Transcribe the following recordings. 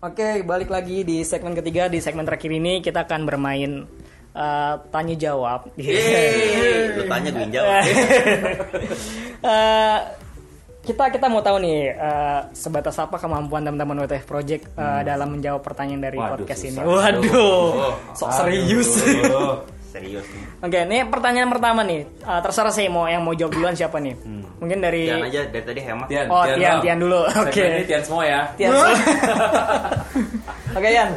Oke, balik lagi di segmen ketiga. Di segmen terakhir ini kita akan bermain eh, tanya jawab. Yeay, lu tanya gue jawab. Eh, kita kita mau tahu nih eh, sebatas apa kemampuan teman-teman WTF Project eh, dalam menjawab pertanyaan dari Waduh, podcast ini. susah. Waduh, sok serius. Serius. Oke, ini pertanyaan pertama nih. Eh, terserah saya mau yang mau jawab duluan siapa nih? Mungkin dari Jangan aja dari tadi hemat. Tian, Oh, Tian, dong. Tian dulu. Oke. Segmen ini Tian semua ya. Tian. Oke, Yan.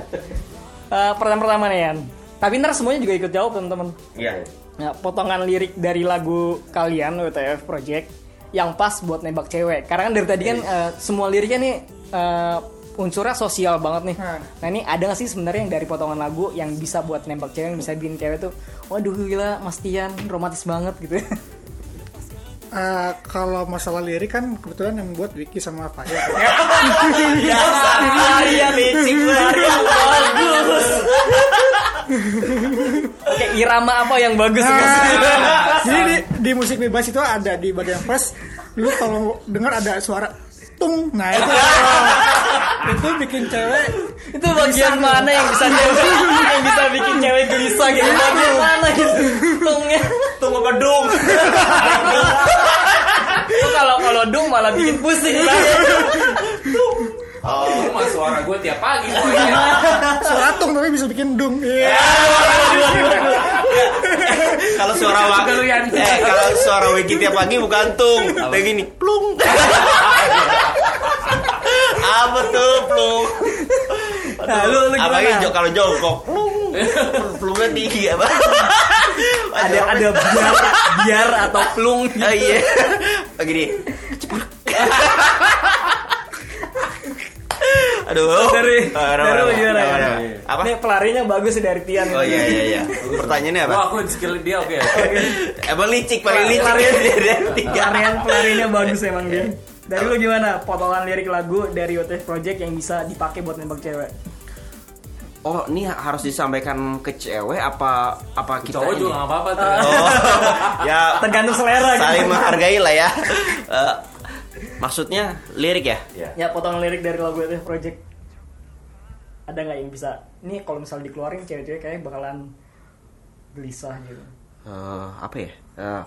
Eh, pertanyaan pertama nih, Yan. Tapi ntar semuanya juga ikut jawab, teman-teman. Iya. Nah, potongan lirik dari lagu kalian WTF Project yang pas buat nembak cewek. Karena kan dari tadi kan eh, semua liriknya nih eh, unsurnya sosial banget nih. Nah ini ada gak sih sebenarnya yang dari potongan lagu yang bisa buat nembak cewek yang bisa bikin cewek tuh, waduh gila Mas Tian romantis banget gitu. Eh, kalau masalah lirik kan kebetulan yang buat Vicky sama Faya. Iya licik yang bagus. Oke irama apa yang bagus? Jadi di, di musik bebas itu ada di bagian pas, lu kalau dengar ada suara tung, nah itu itu bikin cewek itu bagian mana yang bisa cewek? Yang bisa bikin cewek gelisah gitu. Bagian mana gitu? Tungnya Tunggu apa dong? itu kalau kalau dung malah bikin pusing. Lah Itu mah suara gue tiap pagi suara tung tapi bisa bikin dung. Iya. Kalau suara Yan. eh kalau suara Wiki tiap pagi bukan tung, kayak gini, plung. Apa tuh plung? nah lu lu Apalagi gimana jo- kalau jongkok, plung. Plungnya tinggi apa? ada ada biar biar atau plung gitu. Oh iya. Oh, gini. Aduh. dari Ah, dari gimana apa, ya? Ini pelarinya bagus dari Tian. Oh iya iya iya. Pertanyaannya apa? Gua akuin skill dia oke. Emang licik paling licik Pelarian, pelarian pelarinya bagus emang dia. Dari lu gimana? Potongan lirik lagu dari WTF Project yang bisa dipakai buat nembak cewek. Oh, ini harus disampaikan ke cewek apa apa kita Cowok ini? juga nggak apa-apa tuh. Oh, ya Tergantung selera gitu. saling menghargai lah ya. Eh, maksudnya lirik ya? Ya. Ya potongan lirik dari lagu WTF Project. Ada nggak yang bisa? Ini kalau misalnya dikeluarin cewek-cewek kayak bakalan gelisah gitu. Eh, apa ya? Eh,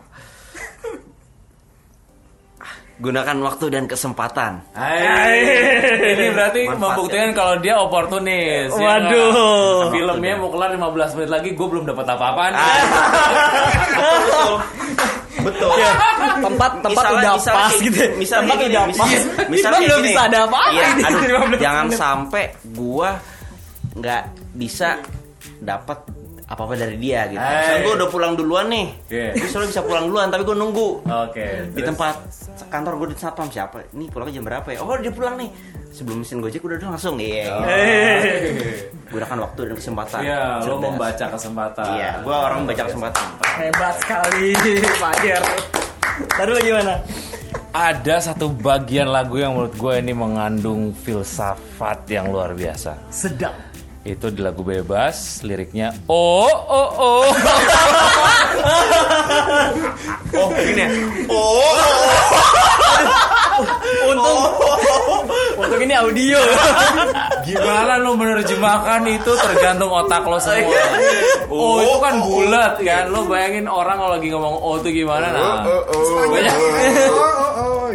gunakan waktu dan kesempatan. Hai. Ini berarti Manfaat, membuktikan kalau dia oportunis. ya Waduh. nggak? Filmnya mau kelar 15 menit lagi, gue belum dapat apa-apa nih. Ah. Betul. Betul. tempat tempat Misalnya- udah misalnya pas gitu. misalnya tempat kayak udah gini, pas. misalnya belum bisa gini. ada apa-apa Iya, ini. aduh, 15 jangan menit. sampai gua nggak bisa dapat apa-apa dari dia gitu. Misalnya gua udah pulang duluan nih. Iya. Terus lo bisa pulang duluan tapi gua nunggu. Oke. Di terus? tempat kantor gue di satpam siapa? Ini pulang jam berapa ya? Oh dia pulang nih. Sebelum mesin gojek udah udah langsung iya. Oh. Gunakan waktu dan kesempatan. Iya, lo Cerdas. membaca kesempatan. Iya, gua orang membaca kesempatan. Hebat sekali, Fajar. Tadi lu gimana? Ada satu bagian lagu yang menurut gue ini mengandung filsafat yang luar biasa. Sedap. Itu di lagu bebas, liriknya oh oh oh. Oh gini ya. Oh. Untung, untung ini audio. Gimana lo menerjemahkan itu tergantung otak lo semua. Oh itu kan bulat kan. Lo bayangin orang kalau lagi ngomong oh itu gimana nah. Banyak.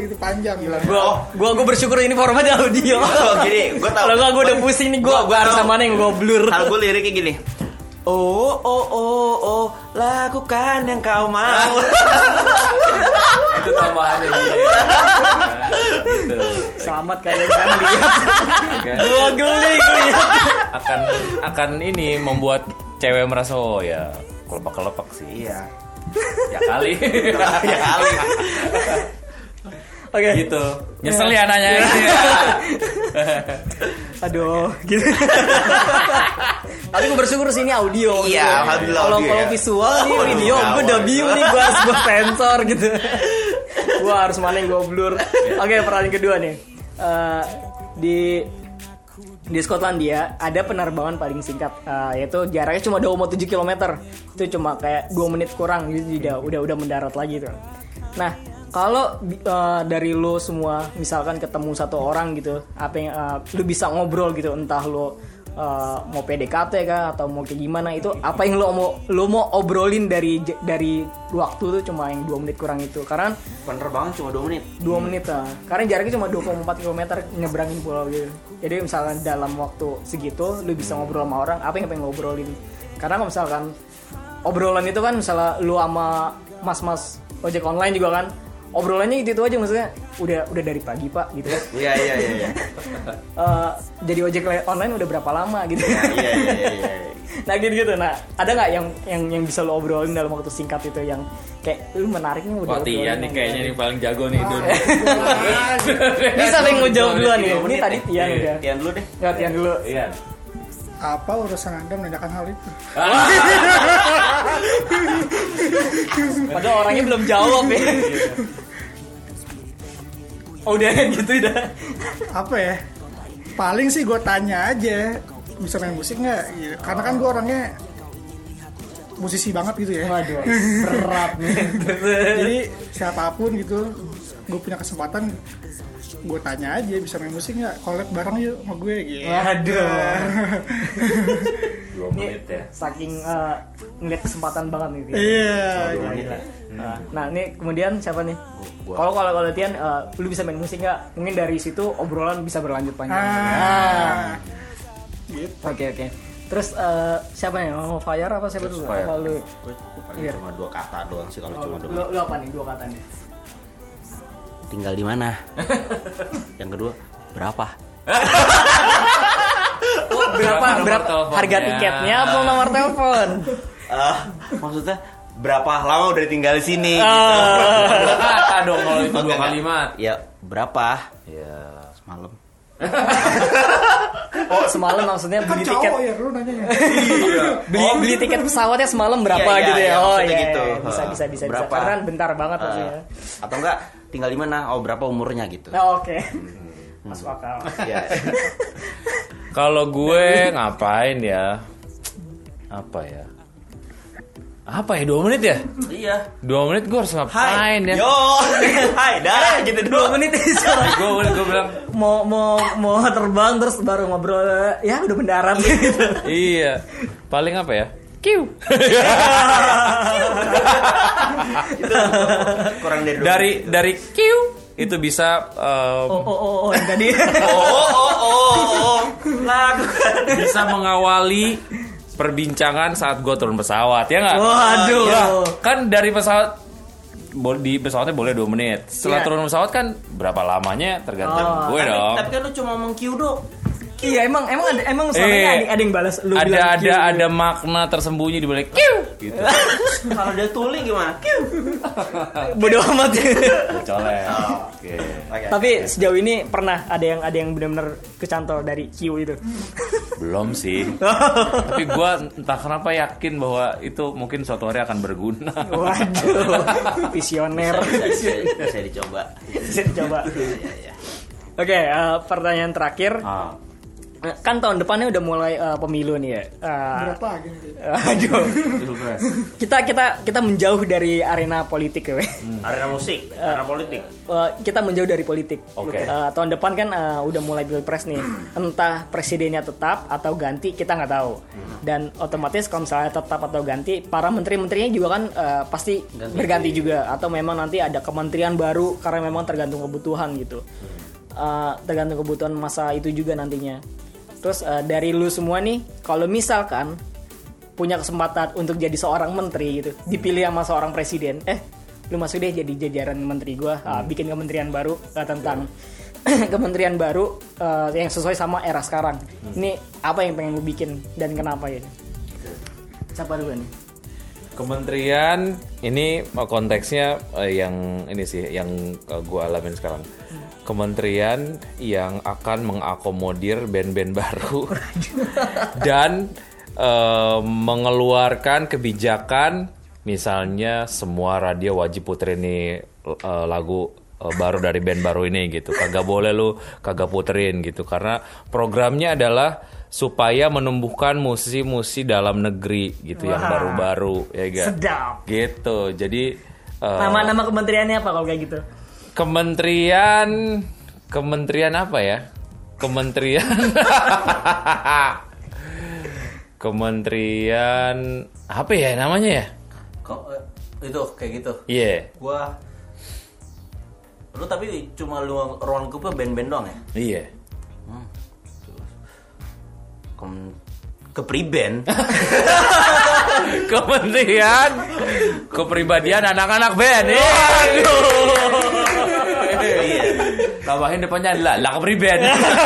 Oh, oh, oh, itu panjang gila. gua, gua, gua bersyukur ini formatnya audio. Oh gini, gua tahu. Kalau nggak gua udah pusing nih, gua, gua harus sama yang gua blur. Kalau gue liriknya gini. Oh oh oh oh lakukan yang kau mau. itu tambahannya dia. Gitu. Selamat kalian kan lihat. Gua geli akan akan ini membuat cewek merasa oh ya kelepak kelepak sih Iya. ya kali Ya kali. Oke. gitu nyesel ya nanya Aduh, gitu. Tapi gue bersyukur sih ini audio. Iya, gitu. alhamdulillah Kalau kalau ya. visual nih Oh, video, iya, gue udah iya. bingung nih, gue harus gue sensor gitu. gue harus mana yang gue blur. Oke, pertanyaan kedua nih. Eh, di di Skotlandia ada penerbangan paling singkat eh, yaitu jaraknya cuma 2,7 km itu cuma kayak 2 menit kurang gitu udah udah udah mendarat lagi tuh nah kalau eh, dari lo semua misalkan ketemu satu orang gitu, apa yang eh, lu bisa ngobrol gitu, entah lo eh, mau PDKT kah atau mau kayak gimana itu apa yang lo mau lo mau obrolin dari dari waktu tuh cuma yang dua menit kurang itu. Karena Bener banget cuma 2 menit. dua menit lah karena jaraknya cuma 2,4 km nyebrangin pulau gitu. Jadi misalkan dalam waktu segitu lu bisa ngobrol sama orang apa yang pengen ngobrolin karena kalau misalkan obrolan itu kan misalnya lu sama mas-mas ojek online juga kan obrolannya itu, itu aja maksudnya udah udah dari pagi pak gitu kan Iya iya iya iya. Eh, jadi ojek online udah berapa lama gitu Iya iya iya iya. nah gitu gitu nah ada nggak yang yang yang bisa lo obrolin dalam waktu singkat itu yang kayak lu menariknya udah Wah Tian obrolin nih kayaknya nih paling jago nih itu. Ini yang mau jawab duluan nih? Ini tadi. Tian Iya. udah. Tian dulu deh. Nggak, Tian dulu. Iya. Apa urusan anda menanyakan hal itu? Padahal orangnya belum jawab ya. Oh udah gitu udah. Apa ya? Paling sih gue tanya aja bisa main musik nggak? Gitu. Karena kan gue orangnya musisi banget gitu ya. Waduh, berat nih. Jadi siapa pun gitu, gue punya kesempatan gue tanya aja bisa main musik nggak? Collab bareng yuk sama gue gitu. Waduh. Dua Ini menit ya. saking eh, ngeliat kesempatan banget nih. Iya. Gila, gila. Nah, Nah, ini kemudian siapa nih? Kalau kalau kalau Tian, eh, lu bisa main musik nggak? Mungkin dari situ obrolan bisa berlanjut panjang. Nah, Ah. Gitu. Oke oke. Terus eh, siapa nih? Oh, Fire apa siapa dulu? Fire. Apa lu? Gue paling Iya. cuma dua kata doang sih kalau Oh, cuma lu, dua. lu apa nih dua kata nih? Tinggal di mana? Yang kedua berapa? Berapa Berapa nomor berapa harga tiketnya apa nomor telepon? Ah, maksudnya berapa lama udah tinggal di sini? Ah. Dua kata dong kalau itu dua kalimat. Ya berapa? Ya. Semalam. Oh semalam maksudnya Kan beli tiket cowok ya lu nanya. beli beli tiket pesawatnya semalam berapa Iya, iya, gitu ya? iya, oh iya, gitu. iya. bisa bisa bisa bisa. Berapa? Karena bentar banget Ah, maksudnya. atau enggak tinggal di mana? Oh berapa umurnya gitu? Oh, Oke. Masuk akal. Ya. Kalau gue ngapain ya? Apa ya? Apa ya? Dua menit ya? iya. Dua menit gue harus ngapain ya? Yo. Hai dah gitu Dua menit Gue gue bilang mau mau mau terbang terus baru ngobrol ya udah mendarat gitu. iya. Paling apa ya? Kiu. Kurang dari dari dari kiu itu bisa um, Oh oh oh, oh yang tadi. Oh oh oh oh. oh. Lakukan. bisa mengawali perbincangan saat gue turun pesawat ya nggak? Waduh. Ya, kan dari pesawat di pesawatnya boleh dua menit. Setelah Iya. turun pesawat kan berapa lamanya tergantung Oh, gue Tapi, dong. tapi kan lu cuma mengkiu dong. Iya emang emang ada emang selama Eh, ada, ada yang balas lu ada bilang ada Q. ada makna tersembunyi di balik kiu gitu. Kalau dia tuli gimana? Kiu. bodoh amat. Colek. Oke. Oke. Tapi sejauh ini pernah ada yang ada yang benar-benar kecantol dari Q itu. Belum sih. Tapi gue entah kenapa yakin bahwa itu mungkin suatu hari akan berguna. Waduh, visioner. Bisa, bisa, bisa dicoba. Bisa dicoba. Iya, iya. Oke, eh, pertanyaan terakhir. Ah. Eh, Kan tahun depannya udah mulai eh, pemilu nih ya. Eh, Berapa gini? aduh. kita kita kita menjauh dari arena politik ya. weh. Arena musik, arena politik. Eh, kita menjauh dari politik. Oke. Eh, tahun depan kan eh, udah mulai pilpres nih. Entah presidennya tetap atau ganti kita nggak tahu. Dan otomatis kalau misalnya tetap atau ganti, para menteri-menterinya juga kan eh, pasti berganti juga. Atau memang nanti ada kementerian baru karena memang tergantung kebutuhan gitu. Eh, tergantung kebutuhan masa itu juga nantinya. Terus eh, dari lu semua nih, kalau misalkan punya kesempatan untuk jadi seorang menteri gitu, dipilih sama seorang presiden, eh lu masuk deh jadi jajaran menteri gua, ah, bikin kementerian baru ah, tentang kementerian baru eh, yang sesuai sama era sekarang. Ini apa yang pengen lu bikin dan kenapa ya? Siapa dulu nih? Kementerian ini konteksnya eh, yang ini sih yang gua alamin sekarang. Kementerian yang akan mengakomodir band-band baru dan eh, mengeluarkan kebijakan misalnya semua radio wajib puterin nih eh, lagu baru dari band baru ini gitu. Kagak boleh lu kagak puterin gitu karena programnya adalah supaya menumbuhkan musisi-musisi dalam negeri gitu yang Wah. baru-baru ya ga? Sedap. gitu jadi Eh, Nama-nama kementeriannya apa kalau kayak gitu? Kementerian Kementerian apa ya? Kementerian Kementerian apa ya namanya ya? Kok eh, itu kayak gitu. Iya. Gua Lu tapi cuma lu ruang lingkupnya band-band doang ya? Iya. Kem- kepriben Kementerian Kepribadian anak-anak band. Iya. Tambahin depannya lah, lah kepriben.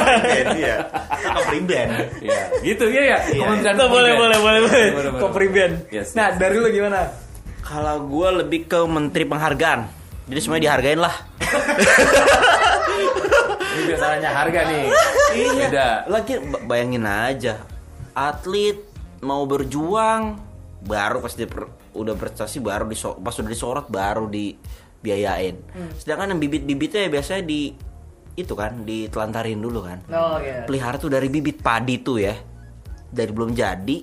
iya kepriben Iya, gitu ya ya. Kementerian boleh, Kepriben. boleh, boleh, boleh. Yes, Nah, dari lu gimana? kalau gue lebih ke menteri penghargaan jadi semuanya dihargain lah biasanya harga nih. Beda. lagi ba- bayangin aja. Atlet mau berjuang baru pas dia per- udah prestasi baru diso pas udah disorot baru dibiayain. Sedangkan yang bibit-bibitnya biasanya di itu kan ditelantarin dulu kan. Oh, iya. pelihara tuh dari bibit padi tuh ya. Dari belum jadi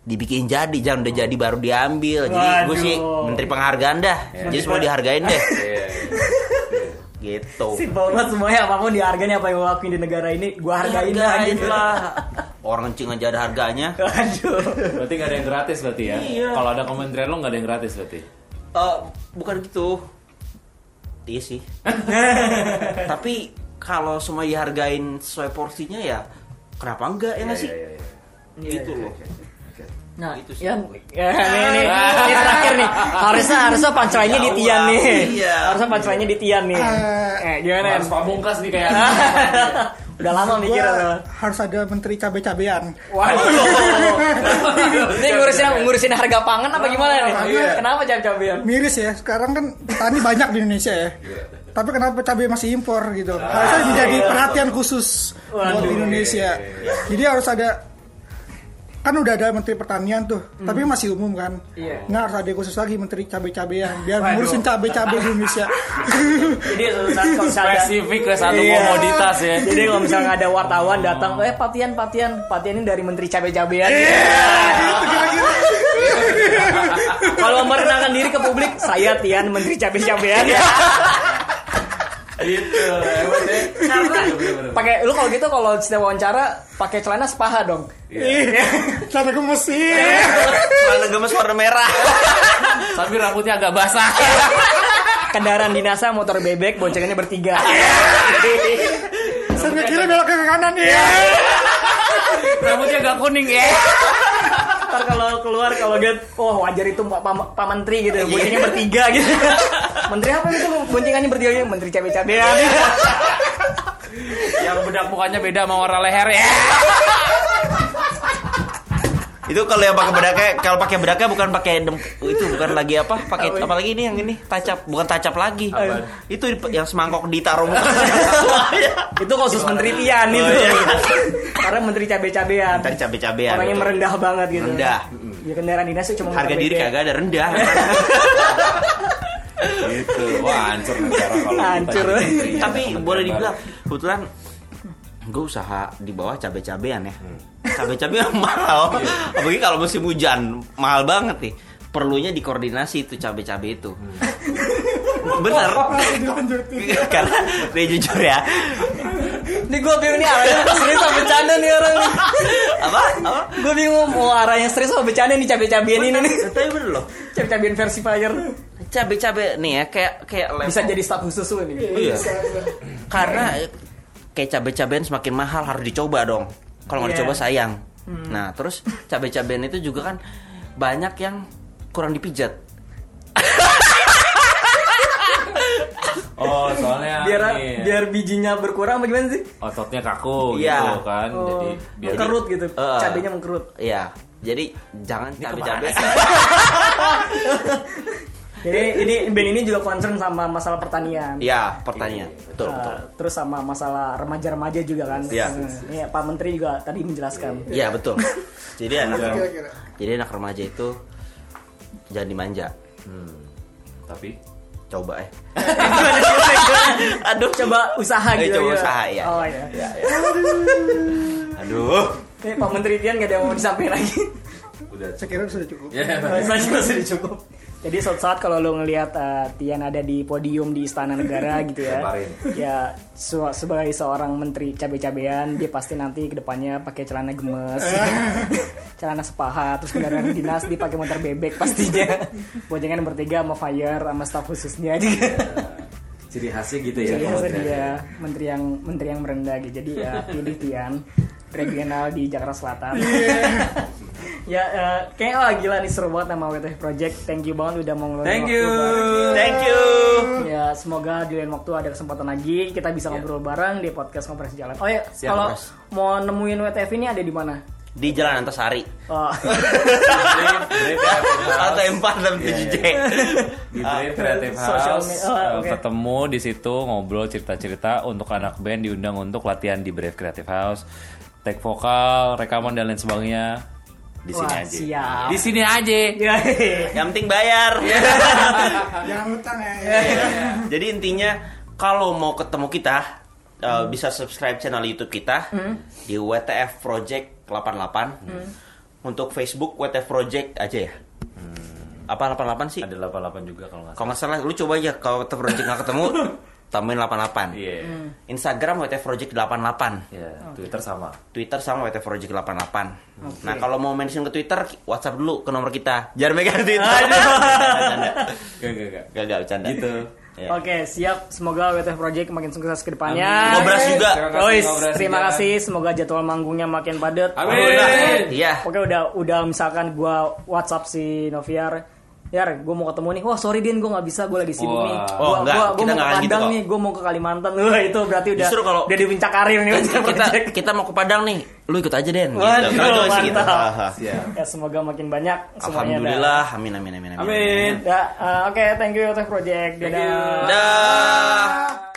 dibikin jadi. Jangan udah jadi baru diambil. Jadi gue sih menteri penghargaan dah. Jadi semua dihargain deh. Iya. Gitu Simpel banget semuanya apa pun dihargain apa yang lakuin di negara ini gua hargain dah Hargain gitu. lah orang kencing aja ada harganya Aduh. Berarti nggak ada yang gratis berarti ya? Iya. Kalau ada kementerian lo nggak ada yang gratis berarti? Eh, bukan gitu iya sih tapi kalau semua dihargain sesuai porsinya ya kenapa enggak ya nggak sih gitu loh Nah, Itu sih. yang ya, nih, nih, ini terakhir nih. Harusnya harusnya punchline-nya di Tian nih. Iya. Harusnya punchline-nya di Tian nih. Eh, gimana? Harus pamungkas nih kayak. Udah lama mikir harus ada menteri cabe-cabean. Waduh. Ini ngurusin ngurusin harga pangan apa gimana nih? Iya. Kenapa cabe-cabean? Miris ya, sekarang kan petani banyak di Indonesia ya. Tapi kenapa cabai masih impor gitu? Harusnya menjadi perhatian khusus buat. Indonesia. Jadi harus ada kan udah ada menteri pertanian tuh, tapi masih umum kan. Iya. Nggak harus ada khusus lagi menteri cabai-cabean biar Waduh. ngurusin cabai-cabai di Indonesia. Jadi kalau misalnya Spesifik ke satu Iya. komoditas ya. Jadi kalau misalnya ada wartawan datang, eh Patian, Patian, Patian ini dari Menteri Cabe-Cabean. kalau memperkenalkan diri ke publik, saya Tian, Menteri Cabe-Cabean. Gitu. hebat ya. Karena pakai lu kalau gitu kalau setiap wawancara pakai celana sepaha dong. Cara gemes sih. Celana gemes warna merah Tapi rambutnya agak basah. Kendaraan dinasa motor bebek boncengannya bertiga. Saya kira belok ke kanan nih. rambutnya agak kuning ya. Ntar kalau keluar kalau lihat, oh wajar itu Pak, Pak, Pak Menteri gitu, boncengannya bertiga gitu. Menteri apa gitu boncengannya bertiga? Menteri cabe-cabean. Yang bedak mukanya beda sama warna leher ya. itu kalau yang pakai bedaknya kalau pakai bedaknya bukan pakai dem- itu bukan lagi apa pakai apa? lagi ini yang ini tacap bukan tacap lagi. Itu yang semangkok ditaruh. Muka itu khusus Menteri Tian itu. Karena Menteri cabe-cabean. Menteri cabe-cabean, Orangnya betul. merendah banget gitu. Rendah. Ya kendaraan dinasnya cuma harga diri kagak ada rendah. Gitu. Wah, hancur negara kalau Hancur. tapi boleh dibilang kebetulan gue usaha di bawah cabe-cabean ya. Cabe-cabean mahal. Apalagi kalau musim hujan mahal banget nih perlunya dikoordinasi itu cabe-cabe itu bener karena dia jujur ya Ini gue bingung nih arahnya serius apa bercanda nih orang nih. apa apa Gue bingung mau arahnya serius apa bercanda nih cabe-cabean ini nih. tapi bener loh Cabe-cabean versi fire. cabe-cabe nih ya kayak kayak level- Bisa jadi staf khusus nih. Iya. Karena eh, kayak cabai-cabean semakin mahal harus dicoba dong. Kalau nggak Iya. dicoba sayang. Nah, terus cabai-cabean itu juga kan banyak yang kurang dipijat. Oh, soalnya Biar ini, biar bijinya berkurang bagaimana sih? ototnya kaku Iya. gitu kan. Jadi biar Mengkerut gitu. Eh. Cabenya mengkerut. Iya. Jadi jangan cabai-cabai. Jadi ini band ini juga concern sama masalah pertanian. Iya, pertanyaan. Betul, Uh, betul. terus sama masalah remaja-remaja juga kan. Iya. Hmm, Ini Pak Menteri juga tadi menjelaskan. Iya, betul. Jadi anak Kira-kira. jadi anak remaja itu jangan dimanja. tapi Coba eh. Aduh, coba usaha Eh, gitu. coba ya. usaha, iya. Oh iya. Aduh. Ini Pak Menteri Tian gak ada yang mau disampaikan lagi. Udah. Saya kira sudah cukup. Ya, Rasanya sudah cukup. Jadi suatu saat kalau lo ngelihat uh, Tian ada di podium di Istana Negara gitu ya, ya su- sebagai seorang menteri cabe-cabean dia pasti nanti ke depannya pakai celana gemes, celana sepaha, terus kendaraan dinas dia pakai motor bebek pastinya. Bojangan bertiga sama Fire sama staf khususnya juga. Ciri khasnya gitu ya. Jadi kementerian. dia menteri yang menteri yang merendah gitu. Jadi ya pilih Tian regional di Jakarta Selatan. ya eh, kayak oh gila nih seru banget nama WTF Project. Thank you banget udah mau ngeluangin Thank waktu you. bareng. Thank you. Ya semoga di lain waktu ada kesempatan lagi kita bisa ngobrol bareng di podcast Kompres Jalan. Oh ya Siap, kalau mau nemuin WTF ini ada di mana? Di Jalan Antasari. Oh, Atau empat dan tujuh J. di Brave Creative House media- oh, eh, ketemu di situ ngobrol cerita-cerita untuk anak band diundang untuk latihan di Brave Creative House take vokal rekaman dan lain sebagainya di sini Wah, aja siap. di sini aja ya. Yang penting bayar. Jangan utang ya. Jadi intinya kalau mau ketemu kita uh, bisa subscribe channel YouTube kita di WTF Project 88. Untuk Facebook WTF Project aja ya. Apa 88 sih? ada 88 juga kalau nggak salah Kalau nggak salah lu coba aja kalau WTF Project nggak ketemu tambahin 88. iya Instagram WTF Project 88. Iya, Twitter sama Twitter sama WTF Project 88. Nah, kalau mau mention ke Twitter, WhatsApp dulu ke nomor kita. Jangan megang Twitter. Bercanda. gak gak gak Gak, gak, bercanda. gitu Ya. Oke, siap. Semoga WTF Project makin sukses ke depannya. Amin. Ngobras juga. Terima kasih, terima kasih. Semoga jadwal manggungnya makin padat. Amin. Iya. Oke udah udah misalkan gua WhatsApp si Noviar Yar, gue mau ketemu nih. Wah sorry Din, gue nggak bisa. Gue lagi sibuk nih. Oh, Gua, enggak. gua, gua Kita mau ke gitu Padang kok. nih. Gue mau ke Kalimantan. Wah itu berarti udah Justru kalau- udah di puncak karir nih. kita kita mau ke Padang nih, lu ikut aja Den. Waduh, gitu. Sih gitu. mantap. Haha. Ya semoga makin banyak. semuanya Alhamdulillah, amin amin amin amin dah. Ya, eh, oke, thank you Project. Dadah. you. Dah.